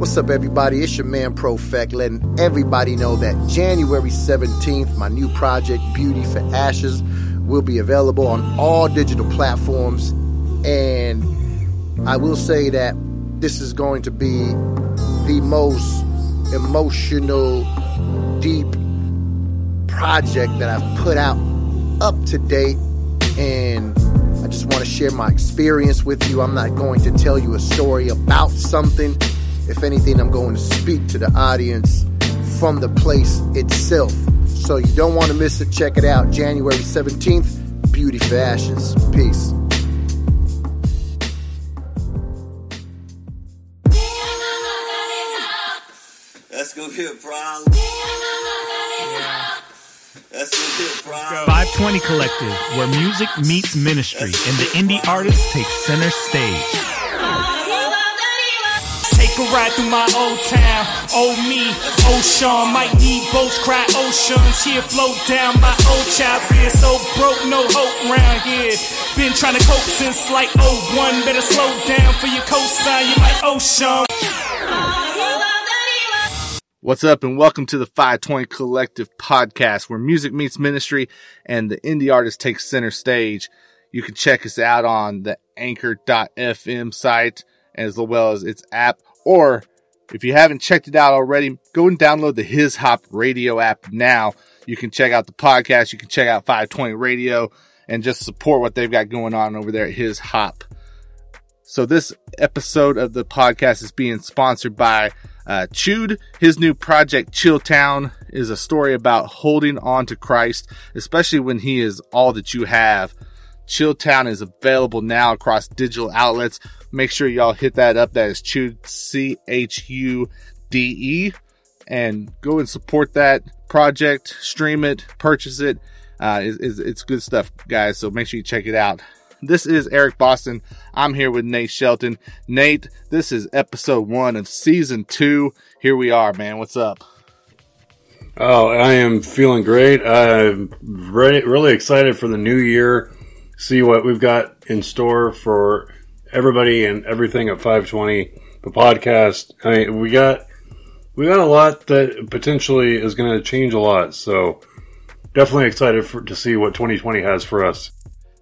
What's up, everybody? It's your man Profect, letting everybody know that January 17th, my new project, Beauty for Ashes, will be available on all digital platforms. And I will say that this is going to be the most emotional, deep project that I've put out up to date. And I just want to share my experience with you. I'm not going to tell you a story about something. If anything, I'm going to speak to the audience from the place itself. So you don't want to miss it. Check it out. January 17th, Beauty for Ashes. Peace. That's gonna be a problem. That's gonna be a problem. 520 Collective, where music meets ministry and the indie artist takes center stage. Take ride through my old town. Old me, old Sean. Might need boats, cry oceans. Here float down my old child. Fear so broke, no hope round here. Been trying to cope since like 01. Better slow down for your cosign. You like ocean. What's up and welcome to the 520 Collective podcast where music meets ministry and the indie artist takes center stage. You can check us out on the anchor.fm site as well as its app or if you haven't checked it out already, go and download the His Hop radio app now. You can check out the podcast, you can check out 520 radio and just support what they've got going on over there at His Hop. So this episode of the podcast is being sponsored by uh, Chud'e. His new project, Chilltown, is a story about holding on to Christ, especially when He is all that you have. Chilltown is available now across digital outlets. Make sure y'all hit that up. That is Chud'e, C H U D E, and go and support that project. Stream it, purchase it. Uh, it's, it's, good stuff, guys. So make sure you check it out. This is Eric Boston. I'm here with Nate Shelton. Nate, this is episode one of season two. Here we are, man. What's up? Oh, I am feeling great. I'm re- really excited for the new year. See what we've got in store for everybody and everything at 520. The podcast. I mean, we got we got a lot that potentially is going to change a lot. So definitely excited for, to see what 2020 has for us.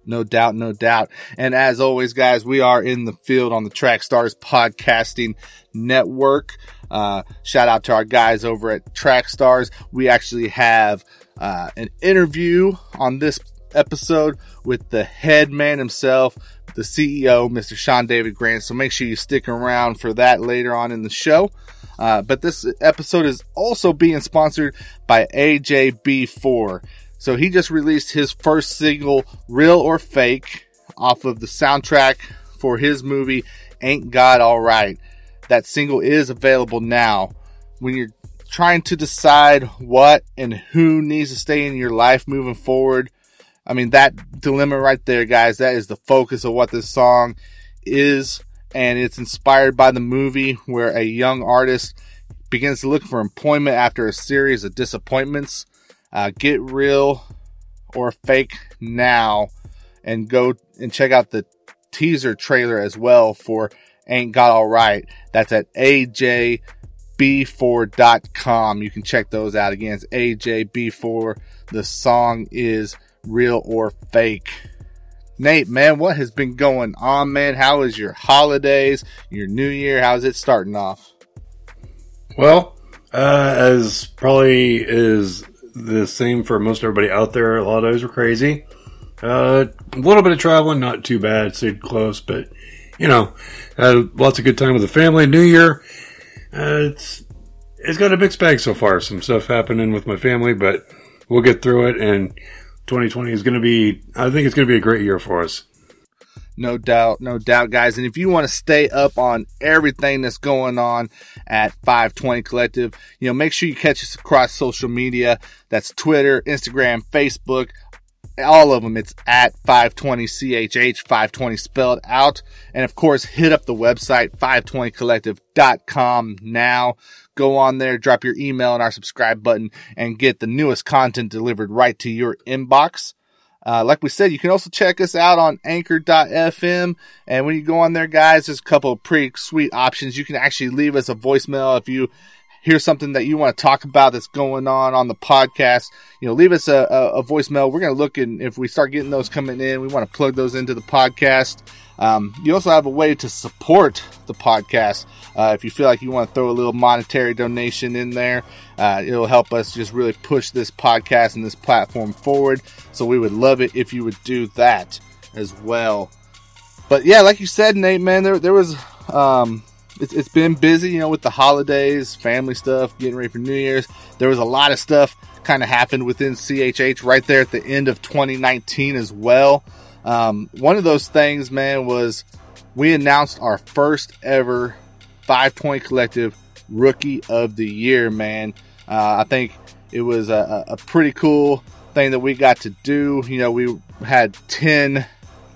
No doubt, no doubt. And as always, guys, we are in the field on the Trackstarz Podcasting Network. Uh, shout out to our guys over at Trackstarz. We actually have uh, an interview on this episode with the head man himself, the CEO, Mr. Sean David Grant. So make sure you stick around for that later on in the show. Uh, but this episode is also being sponsored by AJB4. So he just released his first single, Real or Fake, off of the soundtrack for his movie, Ain't God Alright. That single is available now. When you're trying to decide what and who needs to stay in your life moving forward, I mean, that dilemma right there, guys, that is the focus of what this song is. And it's inspired by the movie where a young artist begins to look for employment after a series of disappointments. Uh, get real or fake now and go and check out the teaser trailer as well for Ain't Got Alright. That's at AJB4.com. You can check those out again. It's AJB4. The song is real or fake. Nate, man, what has been going on, man? How is your holidays, your new year? How's it starting off? Well, uh, as probably is the same for most everybody out there, a lot of those were crazy. Uh, a little bit of traveling, not too bad, stayed close, but you know, had lots of good time with the family. New Year, uh, it's it's got a mixed bag so far. Some stuff happening with my family, but we'll get through it. And 2020 is going to be, I think it's going to be a great year for us. No doubt, no doubt, guys. And if you want to stay up on everything that's going on at 520 Collective, you know, make sure you catch us across social media. That's Twitter, Instagram, Facebook, all of them. It's at 520CHH, 520 spelled out. And of course, hit up the website, 520collective.com now. Go on there, drop your email and our subscribe button and get the newest content delivered right to your inbox. Uh, like we said, you can also check us out on anchor.fm. And when you go on there, guys, there's a couple of pretty sweet options. You can actually leave us a voicemail if you hear something that you want to talk about that's going on on the podcast. You know, leave us a, a, a voicemail. We're going to look and if we start getting those coming in, we want to plug those into the podcast. Um, you also have a way to support the podcast. Uh, if you feel like you want to throw a little monetary donation in there, uh, it'll help us just really push this podcast and this platform forward. So we would love it if you would do that as well. But yeah, like you said, Nate, man, there there was um, it's, it's been busy, you know, with the holidays, family stuff, getting ready for New Year's. There was a lot of stuff kind of happened within CHH right there at the end of 2019 as well. Um, one of those things, man, was we announced our first ever 520 Collective Rookie of the Year, man. Uh, I think it was a, a pretty cool thing that we got to do. You know, we had 10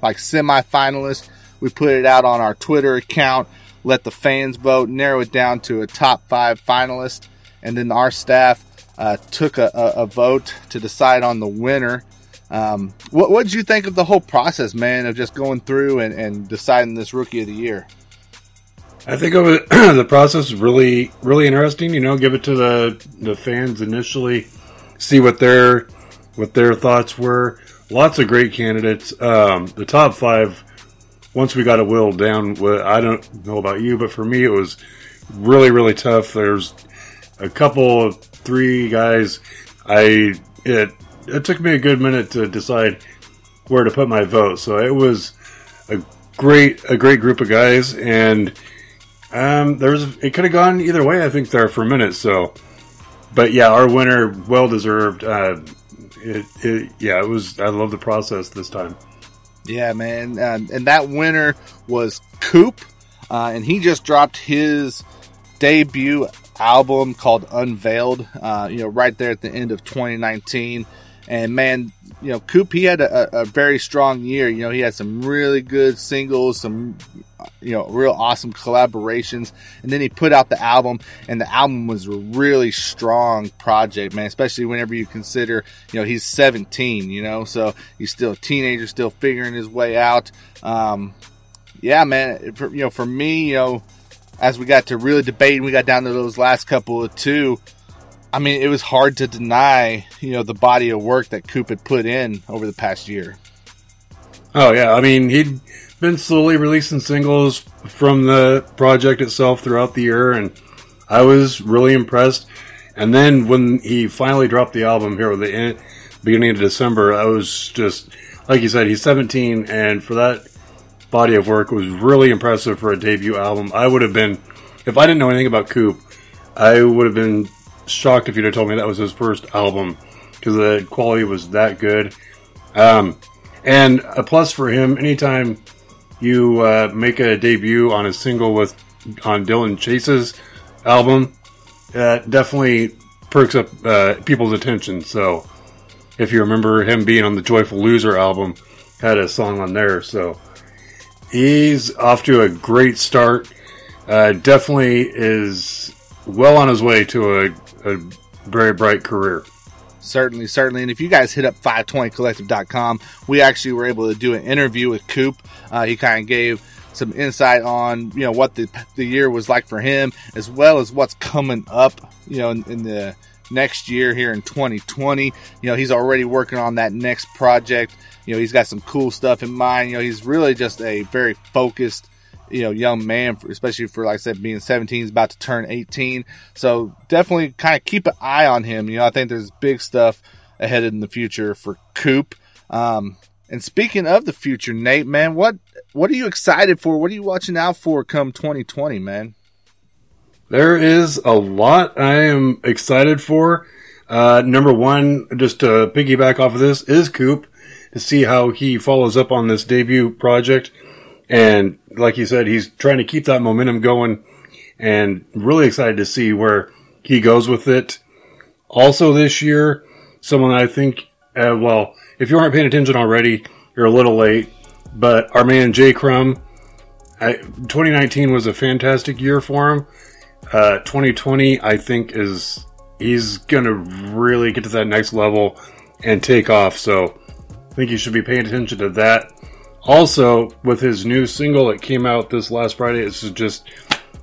like semi-finalists. We put it out on our Twitter account, let the fans vote, narrow it down to a top five finalist, and then our staff uh, took a, a, a, vote to decide on the winner. Um, what did you think of the whole process, man, of just going through and, and deciding this rookie of the year? I think it, the process is really, really interesting. You know, give it to the the fans initially, see what their what their thoughts were. Lots of great candidates. Um, the top five. Once we got it whittled down, I don't know about you, but for me, it was really, really tough. There's a couple, three guys. I it it took me a good minute to decide where to put my vote. So it was a great a great group of guys, and um, there's it could have gone either way. I think there for a minute. So, but yeah, our winner, well deserved. Uh, it, it, yeah, it was. I love the process this time. Yeah, man, um, and that winner was Coop, uh, and he just dropped his debut album called Unveiled. Uh, you know, right there at the end of 2019. And man, you know, Coop, he had a, a, very strong year. You know, he had some really good singles, some, you know, real awesome collaborations. And then he put out the album, and the album was a really strong project, man, especially whenever you consider, you know, he's 17, you know, so he's still a teenager, still figuring his way out. Um, yeah, man, for, you know, for me, you know, as we got to really debate and we got down to those last couple of two, I mean, it was hard to deny, you know, the body of work that Coop had put in over the past year. Oh yeah, I mean, he'd been slowly releasing singles from the project itself throughout the year, and I was really impressed. And then when he finally dropped the album here at the end, beginning of December, I was just like you said, he's 17, and for that body of work was really impressive for a debut album. I would have been, if I didn't know anything about Coop, I would have been shocked if you'd have told me that was his first album because the quality was that good. Um, and a plus for him, anytime you uh, make a debut on a single with on Dillon Chase's album, uh, definitely perks up uh, people's attention. So if you remember him being on the Joyful Loser album, had a song on there. So he's off to a great start. Uh, definitely is well on his way to a a very bright career. Certainly, certainly. And if you guys hit up 520collective.com, we actually were able to do an interview with Coop. Uh, he kind of gave some insight on, you know, what the, the year was like for him, as well as what's coming up, you know, in, in the next year here in 2020. You know, he's already working on that next project. You know, he's got some cool stuff in mind. You know, he's really just a very focused you know young man, especially for like I said, being 17, he's about to turn 18. So definitely kind of keep an eye on him. You know, I think there's big stuff ahead in the future for Coop. Um, and speaking of the future, Nate, man, what what are you excited for? What are you watching out for come 2020, man? There is a lot I am excited for. Uh, number one, just to piggyback off of this, is Coop to see how he follows up on this debut project. And like you said, he's trying to keep that momentum going and really excited to see where he goes with it. Also this year, someone I think, uh, well, if you aren't paying attention already, you're a little late, but our man Jay Crum, I, 2019 was a fantastic year for him. Uh, 2020, I think is, he's gonna really get to that next level and take off. So I think you should be paying attention to that. Also, with his new single that came out this last Friday, this is just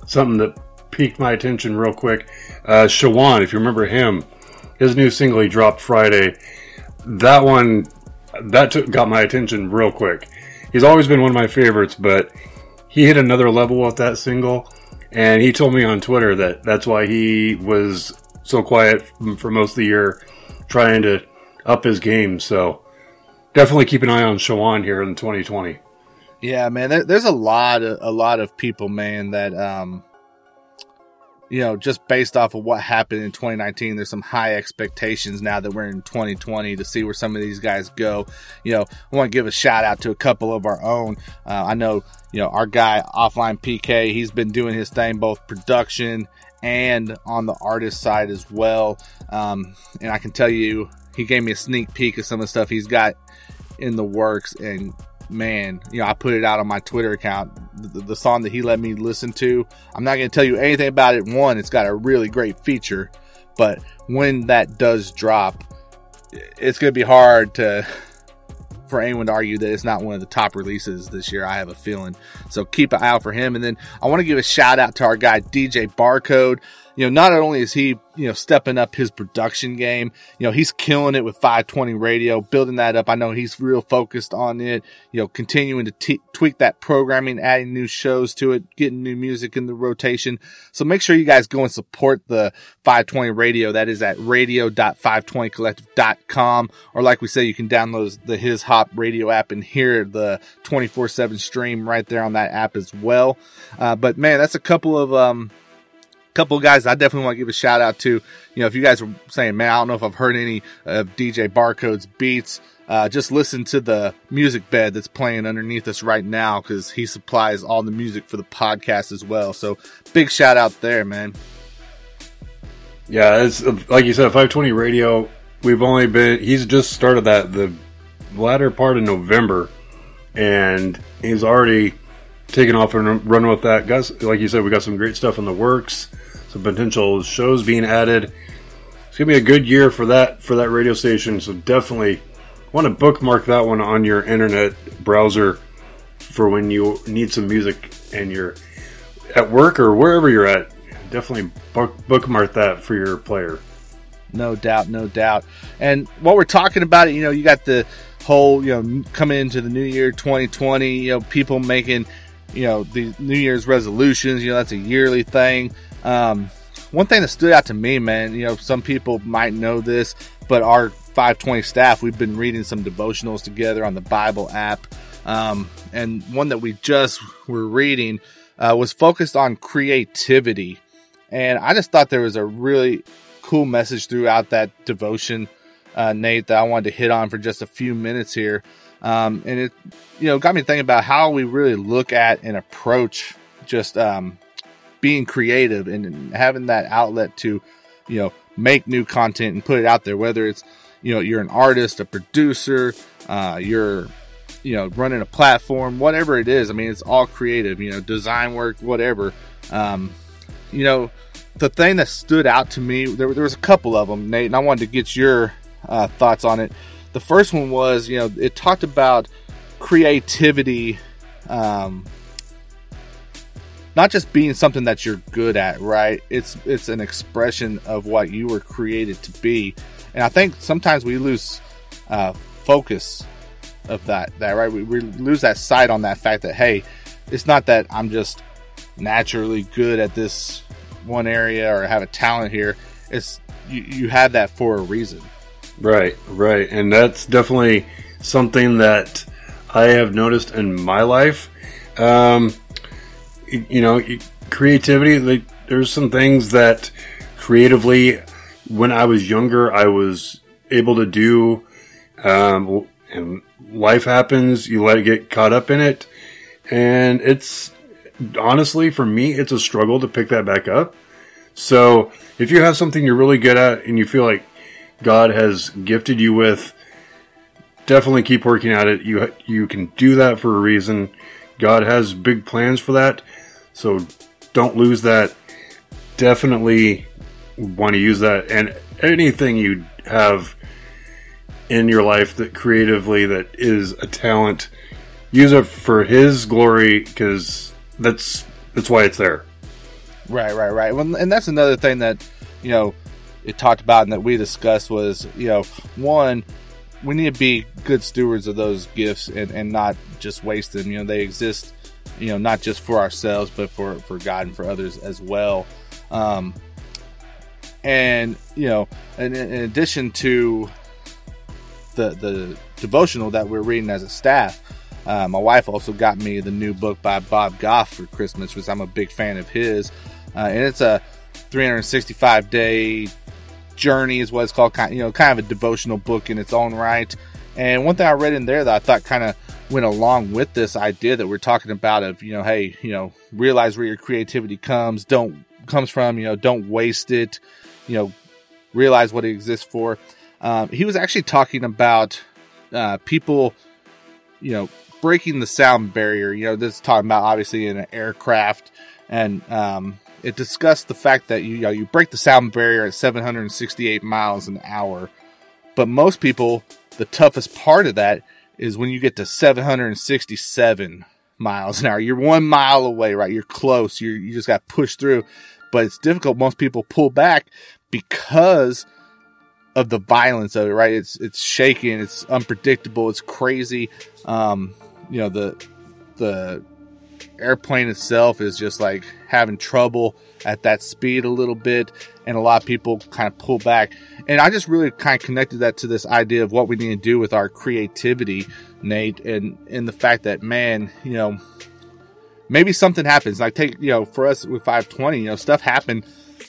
something that piqued my attention real quick. Uh, Shawan, if you remember him, his new single he dropped Friday. That one, that took, got my attention real quick. He's always been one of my favorites, but he hit another level with that single. And he told me on Twitter that that's why he was so quiet for most of the year, trying to up his game. So definitely keep an eye on Shawan here in 2020. Yeah, man. There, there's a lot of a lot of people, man, that um, you know, just based off of what happened in 2019, there's some high expectations now that we're in 2020 to see where some of these guys go. You know, I want to give a shout out to a couple of our own. Uh, I know, you know, our guy offline PK, he's been doing his thing, both production and on the artist side as well. Um, and I can tell you, he gave me a sneak peek of some of the stuff he's got in the works and man, you know, I put it out on my Twitter account. The, the song that he let me listen to, I'm not going to tell you anything about it. One, it's got a really great feature, but when that does drop, it's going to be hard to for anyone to argue that it's not one of the top releases this year. I have a feeling. So keep an eye out for him. And then I want to give a shout out to our guy DJ Barrcode you know, not only is he, you know, stepping up his production game, you know, he's killing it with 520 radio, building that up. I know he's real focused on it, you know, continuing to t- tweak that programming, adding new shows to it, getting new music in the rotation. So make sure you guys go and support the 520 radio. That is at radio.520collective.com. Or like we say, you can download the His Hop radio app and hear the 24 7 stream right there on that app as well. Uh, but man, that's a couple of, um, couple guys I definitely want to give a shout out to. You know, if you guys are saying, man, I don't know if I've heard any of DJ Barrcode's beats, uh, just listen to the music bed that's playing underneath us right now because he supplies all the music for the podcast as well. So big shout out there, man. Yeah, it's like you said, 520 radio. We've only been, he's just started that the latter part of November and he's already taken off and run with that. Guys, like you said, we got some great stuff in the works some potential shows being added. It's gonna be a good year for that for that radio station. So definitely want to bookmark that one on your internet browser for when you need some music and you're at work or wherever you're at. Definitely book, bookmark that for your player. No doubt, no doubt. And what we're talking about, it, you know, you got the whole, you know, coming into the new year 2020, you know, people making, you know, the New Year's resolutions, you know, that's a yearly thing. Um, one thing that stood out to me, man, you know, some people might know this, but our 520 staff, we've been reading some devotionals together on the Bible app. Um, and one that we just were reading uh, was focused on creativity. And I just thought there was a really cool message throughout that devotion, uh, Nate, that I wanted to hit on for just a few minutes here. Um, and it, you know, got me thinking about how we really look at and approach just um, being creative and having that outlet to, you know, make new content and put it out there, whether it's, you know, you're an artist, a producer, uh, you're, you know, running a platform, whatever it is. I mean, it's all creative, you know, design work, whatever. Um, you know, the thing that stood out to me, there, there was a couple of them, Nate, and I wanted to get your uh, thoughts on it. The first one was, you know, it talked about creativity um, not just being something that you're good at, right? It's it's an expression of what you were created to be, and I think sometimes we lose uh, focus of that. That right, we, we lose that sight on that fact that hey, it's not that I'm just naturally good at this one area or have a talent here. It's you, you have that for a reason. Right, right, and that's definitely something that I have noticed in my life. Um, you know, creativity. Like, there's some things that creatively, when I was younger, I was able to do. Um, and life happens, you let it get caught up in it, and it's honestly for me, it's a struggle to pick that back up. So if you have something you're really good at and you feel like God has gifted you with, definitely keep working at it. You you can do that for a reason. God has big plans for that. So don't lose that. Definitely want to use that. And anything you have in your life that creatively that is a talent, use it for His glory because that's that's why it's there. Right, right, right. Well, and that's another thing that you know it talked about and that we discussed was you know one we need to be good stewards of those gifts and, and not just waste them. You know, they exist, you know, not just for ourselves, but for, for God and for others as well. Um, and, you know, in, in addition to the, the devotional that we're reading as a staff, uh, my wife also got me the new book by Bob Goff for Christmas, which I'm a big fan of his. Uh, and it's a 365 day journey is what it's called kind you know kind of a devotional book in its own right. And one thing i read in there that i thought kind of went along with this idea that we're talking about of you know hey you know realize where your creativity comes don't comes from you know don't waste it you know realize what it exists for. Um, he was actually talking about uh, people you know breaking the sound barrier you know this is talking about obviously in an aircraft and um, it discussed the fact that you, you, know, you break the sound barrier at 768 miles an hour, but most people, the toughest part of that is when you get to 767 miles an hour. You're one mile away, right? You're close. you you just got pushed through, but it's difficult. Most people pull back because of the violence of it, right? It's it's shaking, it's unpredictable, it's crazy. Um, you know the the airplane itself is just like having trouble at that speed a little bit, and a lot of people kind of pull back. And I just really kind of connected that to this idea of what we need to do with our creativity, Nate, and and the fact that man, you know, maybe something happens. Like take you know, for us with 520, you know, stuff happened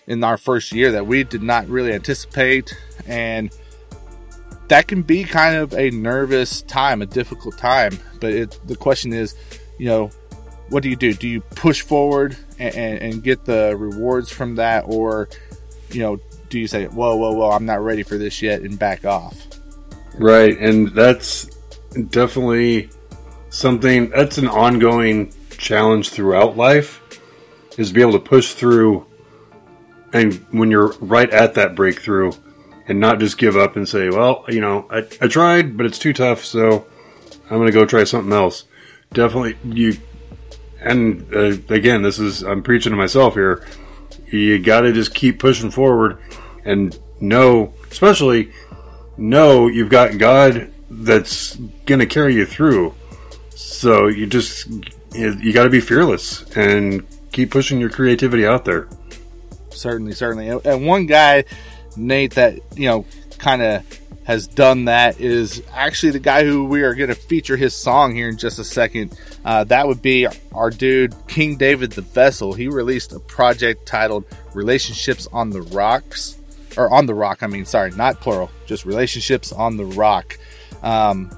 in our first year that we did not really anticipate, and that can be kind of a nervous time, a difficult time. But it, the question is, you know, what do you do? Do you push forward and, and, and, get the rewards from that, or you know, do you say, "Whoa, whoa, whoa, I'm not ready for this yet," and back off? Right, and that's definitely something that's an ongoing challenge throughout life is to be able to push through and when you're right at that breakthrough and not just give up and say well you know i, I tried but it's too tough so i'm going to go try something else definitely you and uh, again, this is I'm preaching to myself here. You got to just keep pushing forward and know, especially know you've got God that's going to carry you through. So you just you got to be fearless and keep pushing your creativity out there. Certainly, certainly. And one guy, Nate, that you know, kind of has done that is actually the guy who we are going to feature his song here in just a second. Uh, that would be our dude, King David Tha Vessel. He released a project titled Relationships on the Rocks. Or on the rock, I mean, sorry, not plural, just relationships on the rock. Um,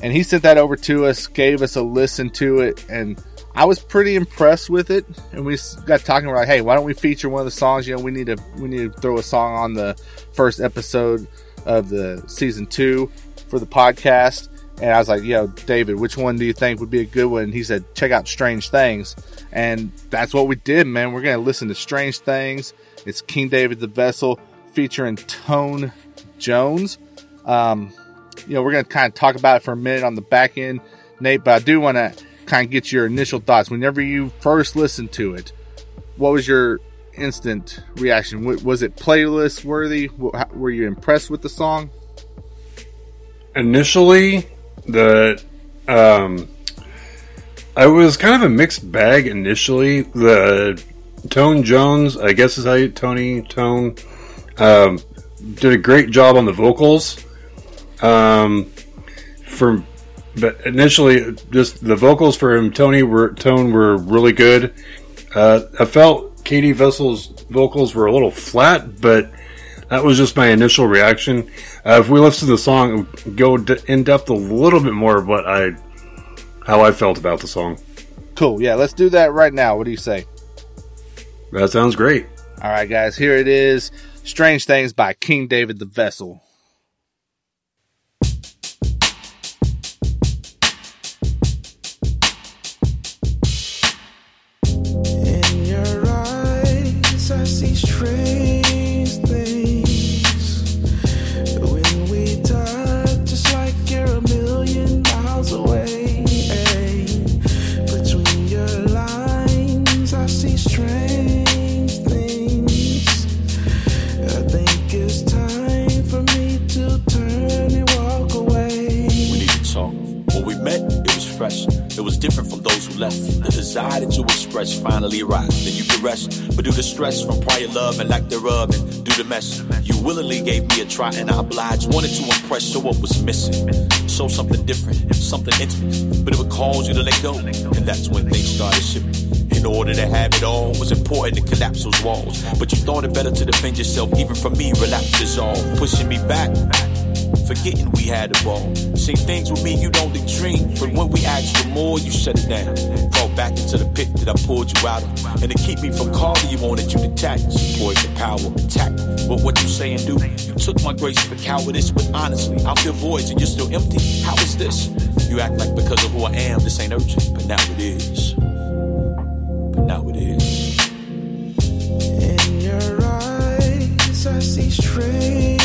and he sent that over to us, gave us a listen to it, and I was pretty impressed with it. And we got talking about, hey, why don't we feature one of the songs? You know, we need to we need to throw a song on the first episode of the season two for the podcast. And I was like, yo, David, which one do you think would be a good one? And he said, check out Strange Things. And that's what we did, man. We're going to listen to Strange Things. It's King David Tha Vessel featuring Tone Jones. Um, you know, we're going to kind of talk about it for a minute on the back end, Nate, but I do want to kind of get your initial thoughts. Whenever you first listened to it, what was your instant reaction? Was it playlist worthy? Were you impressed with the song? Initially, the um, I was kind of a mixed bag initially. The Tone Jones, I guess is how you Tony Tone, um, did a great job on the vocals. Um, from but initially, just the vocals for him, Tony were Tone were really good. Uh, I felt Katie Vessel's vocals were a little flat, but that was just my initial reaction. Uh, if we listen to the song, go in depth a little bit more of what I, how I felt about the song. Cool. Yeah, let's do that right now. What do you say? That sounds great. All right, guys. Here it is. Strange Things by King David Tha Vessel. Fresh finally arrive. Then you can rest, but due to stress from prior love and lack thereof, and do the mess, you willingly gave me a try, and I obliged. Wanted to impress, so what was missing? So something different, something intimate, but it would cause you to let go, and that's when things started shifting. In order to have it all, was important to collapse those walls. But you thought it better to defend yourself, even from me, relapse is all, pushing me back forgetting we had a ball. Seen things with me you don't dream, but when we asked for more, you shut it down. Fall back into the pit that I pulled you out of, and to keep me from calling you on it, you detach. Poison power, attack. But what you say and do, you took my grace for cowardice, but honestly, I feel voids and you're still empty. How is this? You act like because of who I am, this ain't urgent, but now it is. But now it is. In your eyes, I see strange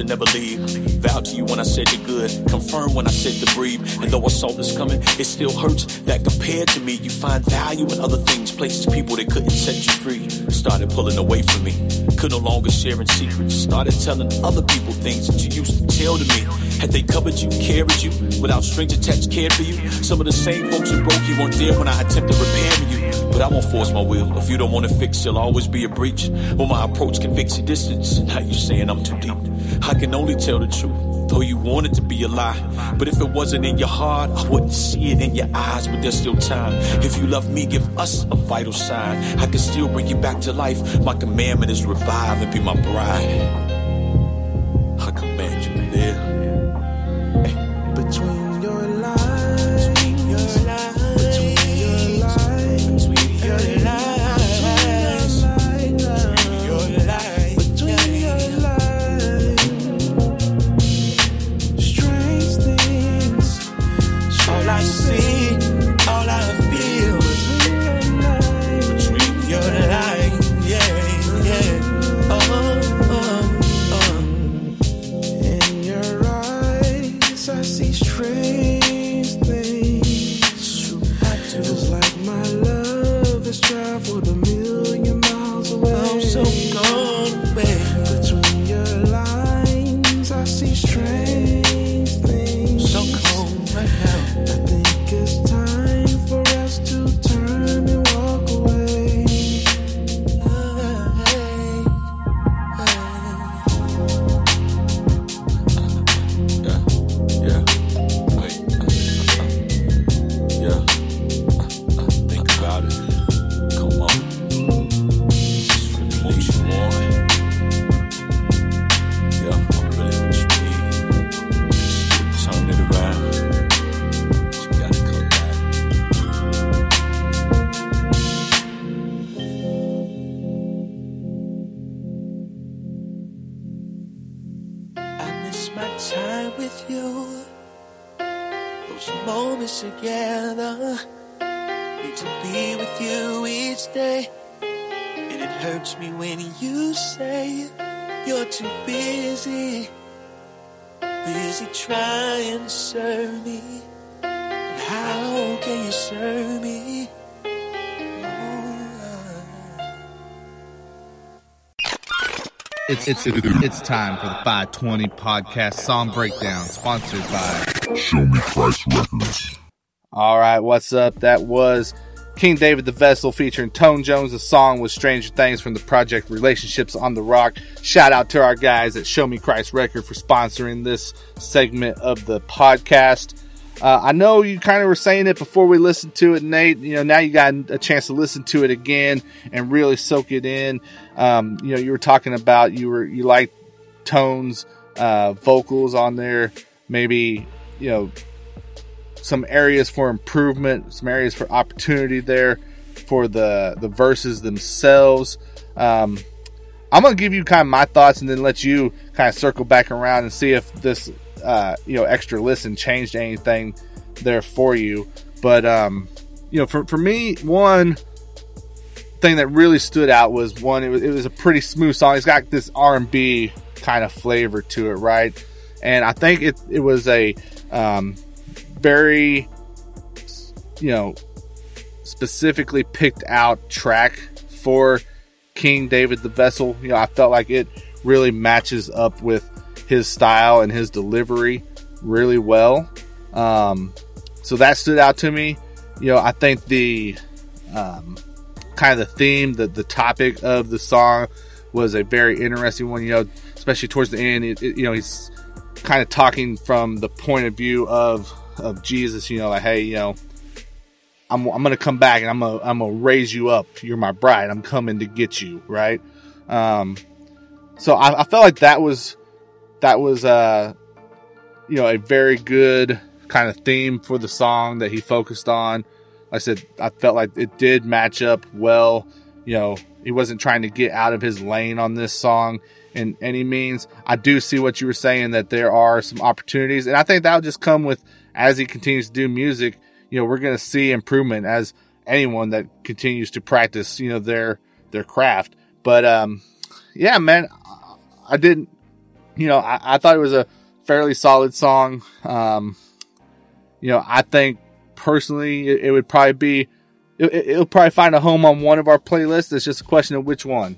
to never leave. Vowed to you when I said you're good. Confirmed when I said to breathe. And though I saw this coming, it still hurts that compared to me, you find value in other things, places, people that couldn't set you free. Started pulling away from me. Could no longer share in secrets. Started telling other people things that you used to tell to me. Had they covered you, carried you, without strings attached, cared for you. Some of the same folks who broke you weren't there when I attempted repairing you. But I won't force my will. If you don't want to fix, there'll always be a breach. When my approach convicts you distance, now you're saying I'm too deep. I can only tell the truth, though you want it to be a lie. But if it wasn't in your heart, I wouldn't see it in your eyes. But there's still time. If you love me, give us a vital sign. I can still bring you back to life. My commandment is revive and be my bride. It's it's it's time for the 520 podcast song breakdown, sponsored by Show Me Christ Records. All right, what's up? That was King David Tha Vessel featuring Tone Jones. The song was Stranger Things from the project Relationships on the Rock. Shout out to our guys at Show Me Christ Record for sponsoring this segment of the podcast. Uh, I know you kind of were saying it before we listened to it, Nate. You know, now you got a chance to listen to it again and really soak it in. Um, you know, you were talking about you were you liked Tone's uh, vocals on there. Maybe you know some areas for improvement, some areas for opportunity there for the the verses themselves. Um, I'm gonna give you kind of my thoughts and then let you kind of circle back around and see if this uh, you know extra listen changed anything there for you. But um, you know, for for me, one thing that really stood out was one. It was, it was a pretty smooth song. It's got this R and B kind of flavor to it, right? And I think it it was a um, very you know specifically picked out track for King David Tha Vessel. You know, I felt like it really matches up with his style and his delivery really well. Um, so that stood out to me. You know, I think the um, kind of the theme, the the topic of the song was a very interesting one. You know, especially towards the end, it, it, you know, he's kind of talking from the point of view of of Jesus. You know, like, hey, you know, I'm I'm gonna come back and I'm gonna I'm gonna raise you up. You're my bride. I'm coming to get you, right? Um, so I, I felt like that was that was uh you know a very good kind of theme for the song that he focused on. Like I said I felt like it did match up well. You know, he wasn't trying to get out of his lane on this song in any means. I do see what you were saying that there are some opportunities, and I think that'll just come with as he continues to do music. You know, we're going to see improvement as anyone that continues to practice, you know, their their craft. But um, yeah, man, I didn't. You know, I, I thought it was a fairly solid song. Um, you know, I think personally it, it would probably be. It, it'll probably find a home on one of our playlists. It's just a question of which one.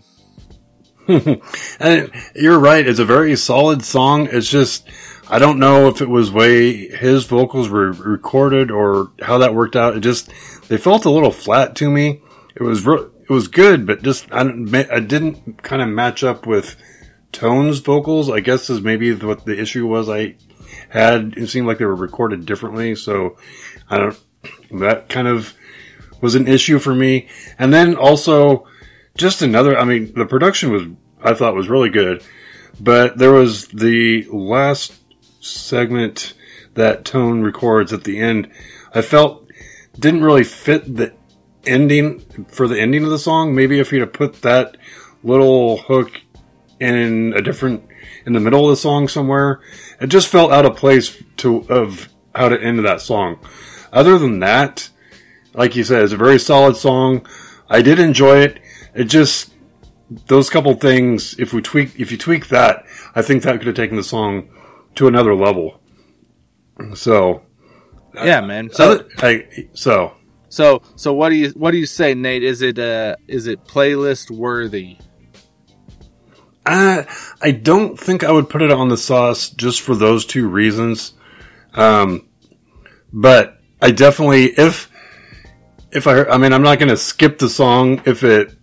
and you're right. It's a very solid song. It's just, I don't know if it was way his vocals were recorded or how that worked out. It just, they felt a little flat to me. It was, re- it was good, but just, I I didn't kind of match up with Tone's vocals. I guess is maybe what the issue was. I had, it seemed like they were recorded differently. So I don't, that kind of was an issue for me. And then also, just another, I mean, the production was, I thought was really good, but there was the last segment that Tone records at the end, I felt didn't really fit the ending for the ending of the song. Maybe if he'd have put that little hook in a different, in the middle of the song somewhere, it just felt out of place to, of how to end that song. Other than that, like you said, it's a very solid song. I did enjoy it. It just those couple things. If we tweak, if you tweak that, I think that could have taken the song to another level. So, Yeah, man. So so I, so so so what do you what do you say, Nate? Is it uh is it playlist worthy? Uh, I don't think I would put it on the sauce just for those two reasons. Um, but I definitely, if, if I, I mean, I'm not going to skip the song if it,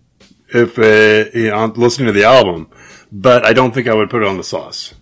if it, you know, I'm listening to the album, but I don't think I would put it on the sauce.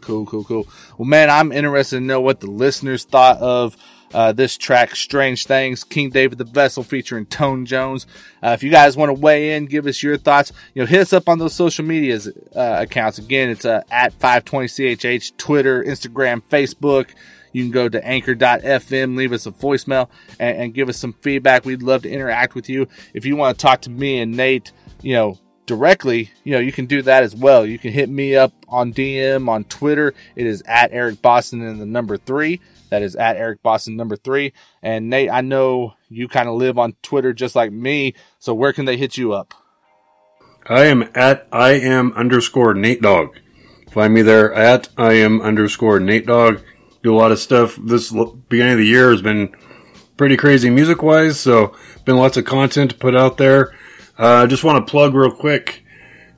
Cool, cool, cool. Well, man, I'm interested to know what the listeners thought of uh, this track, Strange Things, King David Tha Vessel featuring Tone Jones. Uh, if you guys want to weigh in, give us your thoughts, you know, hit us up on those social medias uh, accounts. Again, it's uh, at 520CHH, Twitter, Instagram, Facebook. You can go to anchor.fm, leave us a voicemail, and, and give us some feedback. We'd love to interact with you. If you want to talk to me and Nate, you know, directly, you know, you can do that as well. You can hit me up on DM on Twitter. It is at Eric Boston and the number three. That is at Eric Boston number three. And Nate, I know you kind of live on Twitter just like me. So where can they hit you up? I am at I am underscore Nate Dog. Find me there at I am underscore Nate Dog. Do a lot of stuff. This beginning of the year has been pretty crazy music wise, so been lots of content to put out there. I uh, just want to plug real quick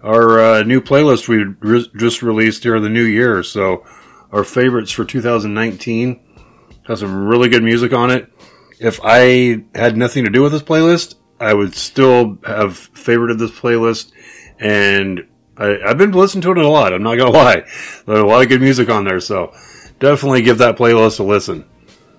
our uh, new playlist we re- just released here the new year. So our favorites for 2019 has some really good music on it. If I had nothing to do with this playlist, I would still have favorited this playlist, and I, I've been listening to it a lot. I'm not gonna lie, there's a lot of good music on there, so definitely give that playlist a listen.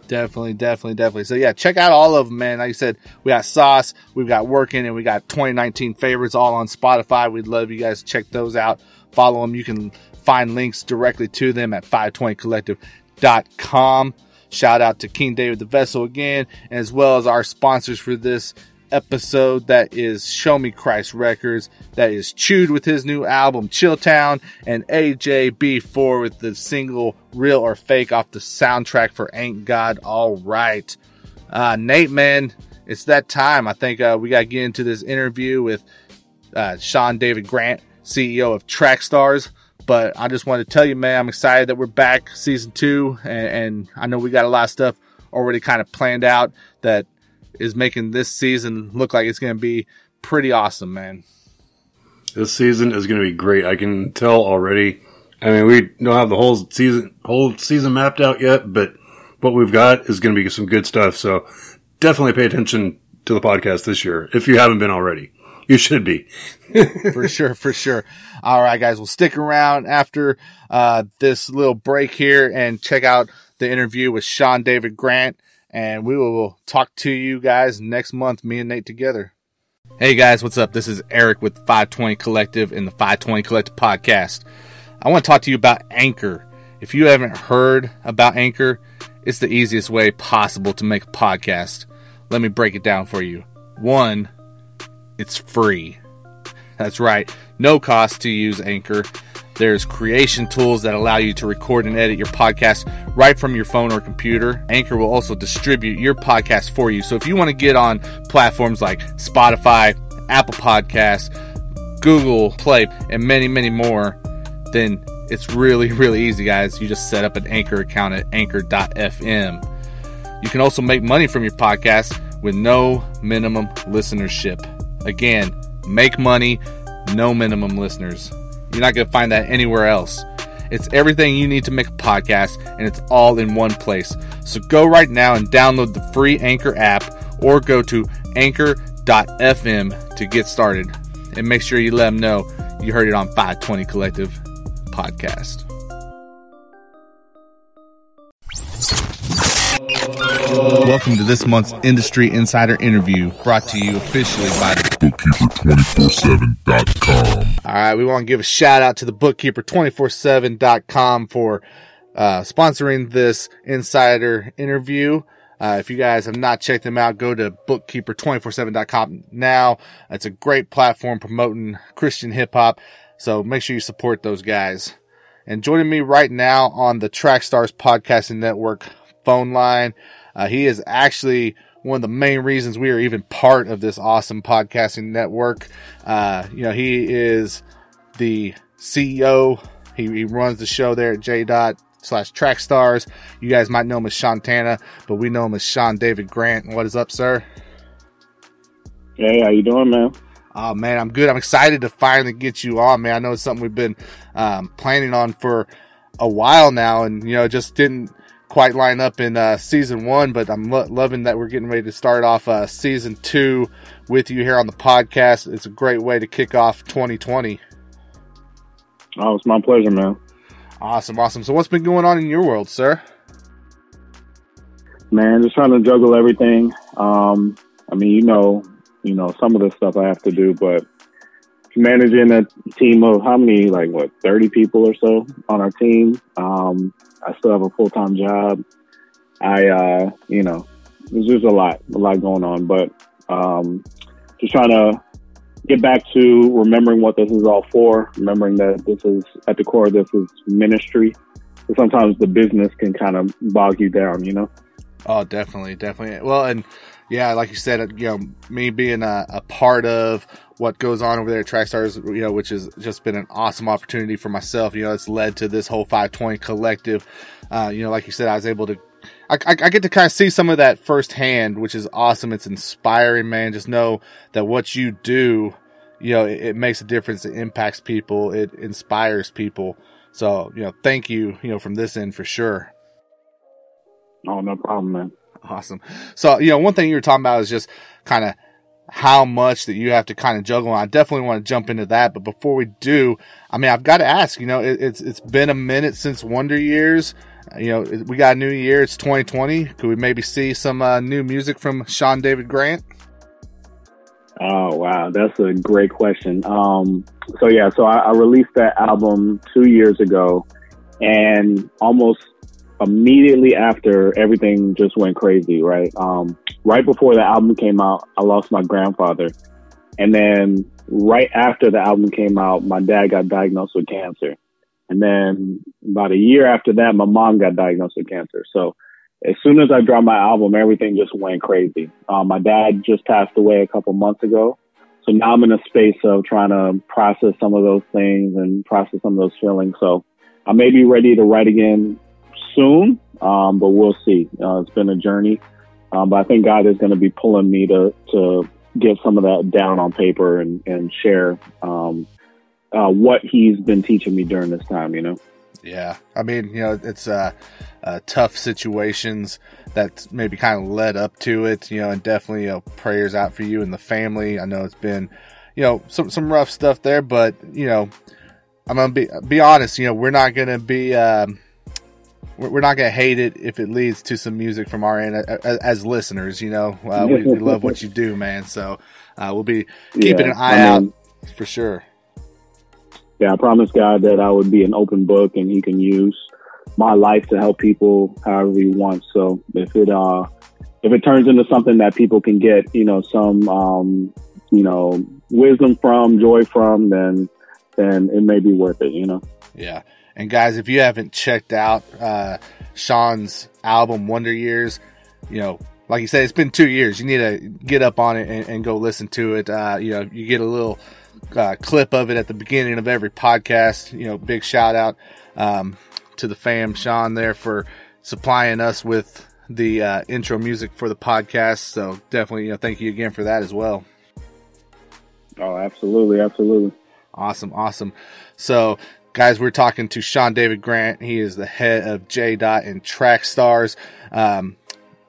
Definitely, definitely, definitely. So yeah, check out all of them, man. Like I said, we got Sauce, we've got Working, and we got 2019 favorites all on Spotify. We'd love you guys to check those out. Follow them. You can find links directly to them at 520collective.com. Shout out to King David Tha Vessel again, as well as our sponsors for this episode. That is Show Me Christ Records. That is Chud'e with his new album Chilltown, and AJB4 with the single Real or Fake off the soundtrack for Ain't God All Right. Uh, Nate, man, it's that time. I think uh, we got to get into this interview with uh, Sean David Grant, CEO of Trackstarz. But I just wanted to tell you, man, I'm excited that we're back season two, and, and I know we got a lot of stuff already kind of planned out that is making this season look like it's going to be pretty awesome, man. This season is going to be great. I can tell already. I mean, we don't have the whole season whole season mapped out yet, but what we've got is going to be some good stuff. So definitely pay attention to the podcast this year if you haven't been already. You should be. for sure, for sure. All right, guys, we'll stick around after uh, this little break here and check out the interview with Sean David Grant, and we will talk to you guys next month, me and Nate together. Hey guys, what's up? This is Eric with 520 Collective and the 520 Collective podcast. I want to talk to you about Anchor. If you haven't heard about Anchor, it's the easiest way possible to make a podcast. Let me break it down for you. One, it's free. That's right, no cost to use Anchor. There's creation tools that allow you to record and edit your podcast right from your phone or computer. Anchor will also distribute your podcast for you. So if you want to get on platforms like Spotify, Apple Podcasts, Google Play, and many, many more, then it's really, really easy, guys. You just set up an Anchor account at anchor.fm. You can also make money from your podcast with no minimum listenership. Again, make money, no minimum listeners. You're not going to find that anywhere else. It's everything you need to make a podcast, and it's all in one place. So go right now and download the free Anchor app or go to anchor.fm to get started. And make sure you let them know you heard it on 520 Collective Podcast. Welcome to this month's Industry Insider interview brought to you officially by Bookkeeper247.com. All right, we want to give a shout out to the bookkeeper247.com for uh, sponsoring this insider interview. Uh, if you guys have not checked them out, go to bookkeeper247.com now. It's a great platform promoting Christian hip hop. So make sure you support those guys. And joining me right now on the Trackstarz Podcasting Network phone line, uh, he is actually one of the main reasons we are even part of this awesome podcasting network. Uh, you know, he is the CEO. He, he runs the show there at J dot slash Trackstarz. You guys might know him as Sean Tana, but we know him as Sean David Grant. What is up, sir? Hey, how you doing, man? Oh man, I'm good. I'm excited to finally get you on, man. I know it's something we've been um, planning on for a while now, and you know, just didn't quite line up in uh, season one. But I'm lo- loving that we're getting ready to start off uh, season two with you here on the podcast. It's a great way to kick off 2020. Oh, it's my pleasure, man. Awesome, awesome. So, what's been going on in your world, sir? Man, just trying to juggle everything. Um, I mean, you know, you know, some of the stuff I have to do, but managing a team of how many, like what, 30 people or so on our team. Um, I still have a full time job. I, uh, you know, there's just a lot, a lot going on, but, um, just trying to get back to remembering what this is all for, remembering that this is at the core, this is ministry. So sometimes the business can kind of bog you down, you know? Oh, definitely, definitely. Well, and yeah, like you said, you know, me being a, a part of what goes on over there at Trackstarz, you know, which has just been an awesome opportunity for myself. You know, it's led to this whole 520 collective. Uh, you know, like you said, I was able to, I, I, I get to kind of see some of that firsthand, which is awesome. It's inspiring, man. Just know that what you do, you know, it, it makes a difference. It impacts people. It inspires people. So, you know, thank you, you know, from this end for sure. Oh, no problem, man. Awesome. So, you know, one thing you were talking about is just kind of how much that you have to kind of juggle. I definitely want to jump into that. But before we do, I mean, I've got to ask, you know, it, it's, it's been a minute since Wonder Years. You know, we got a new year. It's 2020. Could we maybe see some uh, new music from Sean David Grant? Oh wow, that's a great question. Um, so yeah, so I, I released that album two years ago, and almost immediately after everything just went crazy, right? Um, right before the album came out, I lost my grandfather. And then right after the album came out, my dad got diagnosed with cancer. And then about a year after that, my mom got diagnosed with cancer. So as soon as I dropped my album, everything just went crazy. Um, my dad just passed away a couple months ago. so now I'm in a space of trying to process some of those things and process some of those feelings. So I may be ready to write again soon, um, but we'll see. Uh, it's been a journey, um, but I think God is going to be pulling me to to get some of that down on paper and and share um, uh, what He's been teaching me during this time. You know. Yeah, I mean, you know, it's uh, uh, tough situations that maybe kind of led up to it, you know, and definitely, you know, prayers out for you and the family. I know it's been, you know, some some rough stuff there, but you know, I'm gonna be be honest. You know, we're not gonna be. Um, we're not gonna hate it if it leads to some music from our end as, as listeners. You know, uh, we, we love what you do, man. So uh, we'll be keeping Yeah, an eye I mean- out for sure. yeah, I promised God that I would be an open book and He can use my life to help people however He wants. So if it uh if it turns into something that people can get, you know, some um you know wisdom from, joy from, then then it may be worth it. You know. Yeah. And guys, if you haven't checked out uh, Sean's album Wonder Years, you know, like you said, it's been two years. You need to get up on it and, and go listen to it. Uh, you know, you get a little uh, clip of it at the beginning of every podcast. You know, big shout out um, to the fam, Sean, there for supplying us with the uh, intro music for the podcast. So definitely, you know, thank you again for that as well. Oh, absolutely, absolutely. Awesome, awesome. So, guys, we're talking to Sean David Grant. He is the head of J Dot and Trackstarz. Um,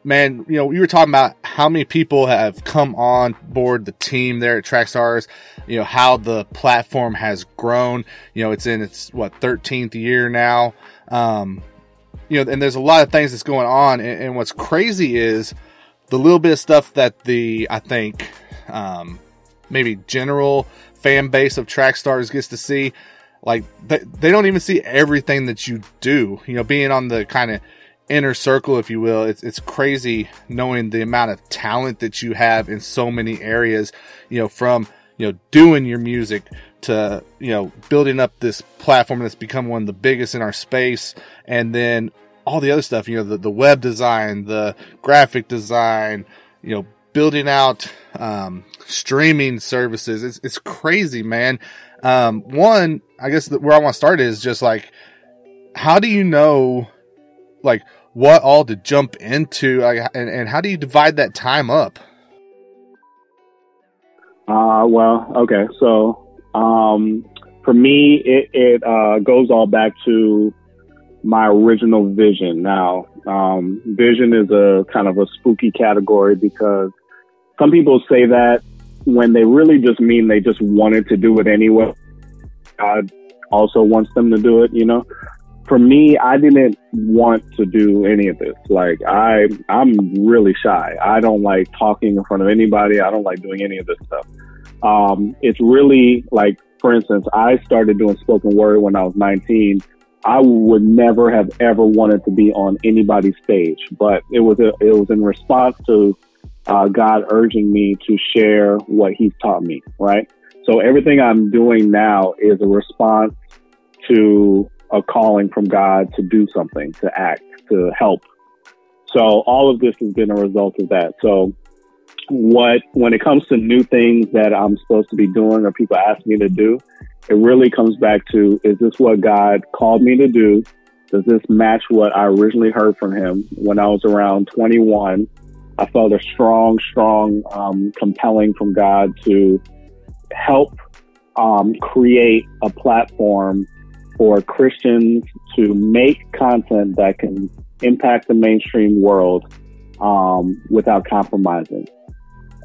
man, you know, you were talking about how many people have come on board the team there at Trackstarz. You know how the platform has grown. You know, it's in its what 13th year now. Um, you know, and there's a lot of things that's going on. And, and what's crazy is the little bit of stuff that the I think um, maybe general fan base of Trackstarz gets to see like they, they don't even see everything that you do you know being on the kind of inner circle if you will it's, it's crazy knowing the amount of talent that you have in so many areas you know from you know doing your music to you know building up this platform that's become one of the biggest in our space and then all the other stuff you know the, the web design the graphic design you know building out um, streaming services. It's it's crazy, man. Um, one, I guess where I want to start is just like, how do you know, like, what all to jump into, like, and and how do you divide that time up? Uh, well, okay. So, um, for me, it, it uh, goes all back to my original vision. Now, um, vision is a kind of a spooky category because some people say that when they really just mean they just wanted to do it anyway. God also wants them to do it, you know. For me, I didn't want to do any of this. Like I, I'm really shy. I don't like talking in front of anybody. I don't like doing any of this stuff. Um, it's really like, for instance, I started doing spoken word when I was 19. I would never have ever wanted to be on anybody's stage, but it was a, it was in response to uh, God urging me to share what He's taught me. Right. So everything I'm doing now is a response to a calling from God to do something, to act, to help. So all of this has been a result of that. So what when it comes to new things that I'm supposed to be doing or people ask me to do, it really comes back to is this what God called me to do? Does this match what I originally heard from him when I was around 21? I felt a strong, strong, um, compelling from God to help um, create a platform for Christians to make content that can impact the mainstream world um, without compromising.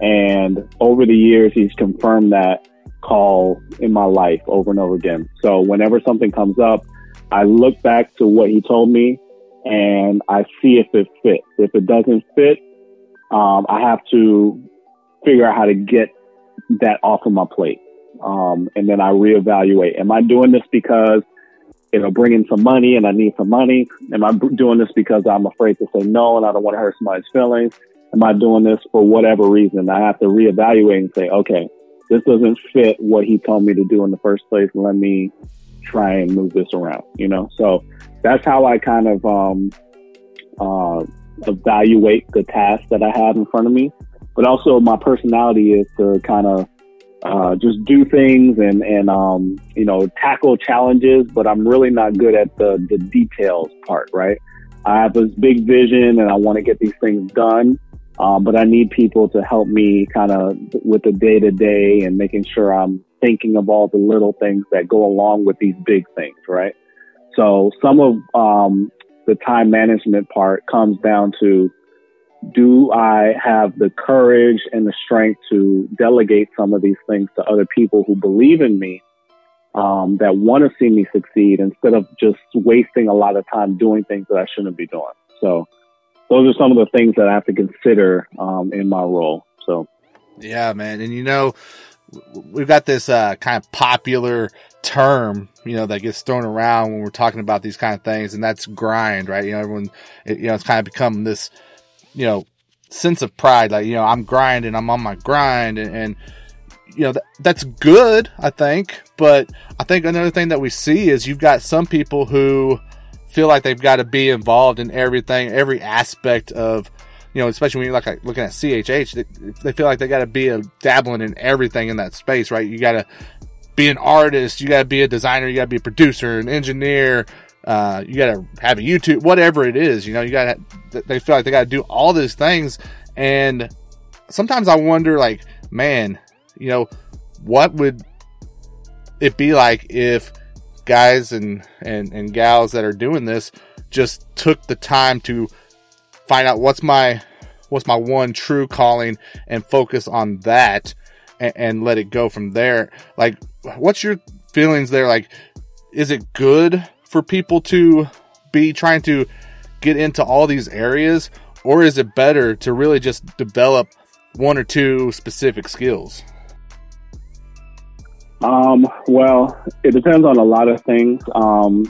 And over the years, he's confirmed that call in my life over and over again. So whenever something comes up, I look back to what he told me and I see if it fits. If it doesn't fit, um, I have to figure out how to get that off of my plate. Um, and then I reevaluate. Am I doing this because it'll bring in some money and I need some money? Am I doing this because I'm afraid to say no and I don't want to hurt somebody's feelings? Am I doing this for whatever reason? I have to reevaluate and say, okay, this doesn't fit what he told me to do in the first place. Let me try and move this around, you know? So that's how I kind of, um, uh, evaluate the task that I have in front of me. But also my personality is to kind of, uh, just do things and and um, you know tackle challenges, but I'm really not good at the the details part. Right, I have this big vision and I want to get these things done, um, but I need people to help me kind of with the day to day and making sure I'm thinking of all the little things that go along with these big things. Right, so some of um, the time management part comes down to do I have the courage and the strength to delegate some of these things to other people who believe in me, um, that want to see me succeed instead of just wasting a lot of time doing things that I shouldn't be doing. So those are some of the things that I have to consider um, in my role. So yeah, man, and you know we've got this uh, kind of popular term, you know, that gets thrown around when we're talking about these kind of things, and that's grind, right? You know, everyone, it, you know, it's kind of become this you know, sense of pride. Like, you know, I'm grinding, I'm on my grind and, and you know, that, that's good, I think. But I think another thing that we see is you've got some people who feel like they've got to be involved in everything, every aspect of, you know, especially when you're like looking at CHH, they, they feel like they got to be a, dabbling in everything in that space, right? You got to be an artist, you got to be a designer, you got to be a producer, an engineer, uh, you got to have a YouTube, whatever it is. You know, you got to. They feel like they got to do all these things, and sometimes I wonder, like, man, you know, what would it be like if guys and and and gals that are doing this just took the time to find out what's my what's my one true calling and focus on that and, and let it go from there. Like, what's your feelings there? Like, is it good for people to be trying to get into all these areas, or is it better to really just develop one or two specific skills? Um, well, it depends on a lot of things. Um,